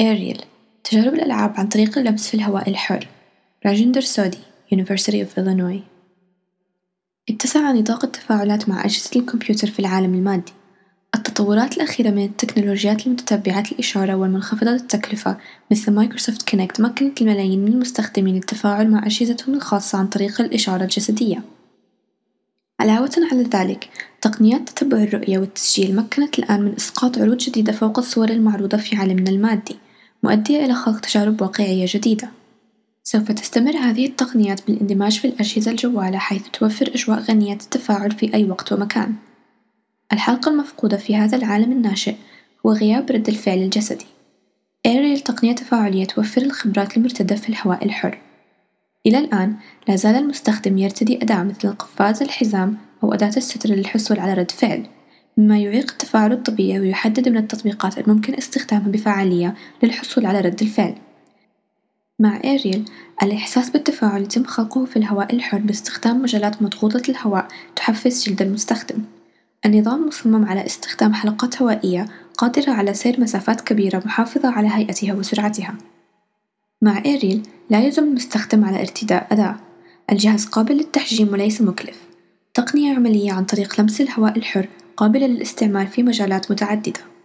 AIREAL تجارب الألعاب عن طريق اللمس في الهواء الحر. راجندر سودي University of Illinois. اتسع نطاق التفاعلات مع أجهزة الكمبيوتر في العالم المادي. التطورات الأخيرة من التكنولوجيات المتتبعة الإشارة والمنخفضة التكلفة مثل Microsoft Kinect مكنت الملايين من المستخدمين التفاعل مع أجهزتهم الخاصة عن طريق الإشارة الجسدية. علاوة على ذلك تقنيات تتبع الرؤية والتسجيل مكنت الآن من إسقاط عروض جديدة فوق الصور المعروضة في عالمنا المادي. مؤدية إلى خلق تجارب واقعية جديدة. سوف تستمر هذه التقنيات بالاندماج في الأجهزة الجوالة حيث توفر أجواء غنية التفاعل في أي وقت ومكان. الحلقة المفقودة في هذا العالم الناشئ هو غياب رد الفعل الجسدي. أريل تقنية تفاعلية توفر الخبرات المرتدة في الهواء الحر. إلى الآن لا زال المستخدم يرتدي أداة مثل القفاز الحزام أو أداة الستر للحصول على رد فعل. مما يعيق التفاعل الطبيعي ويحدد من التطبيقات الممكن استخدامها بفعالية للحصول على رد الفعل. مع أريل الإحساس بالتفاعل يتم خلقه في الهواء الحر باستخدام مجالات مضغوطة الهواء تحفز جلد المستخدم. النظام مصمم على استخدام حلقات هوائية قادرة على سير مسافات كبيرة محافظة على هيئتها وسرعتها. مع أريل لا يلزم المستخدم على ارتداء أداة. الجهاز قابل للتحجيم وليس مكلف. تقنية عملية عن طريق لمس الهواء الحر قابلة للاستعمال في مجالات متعددة.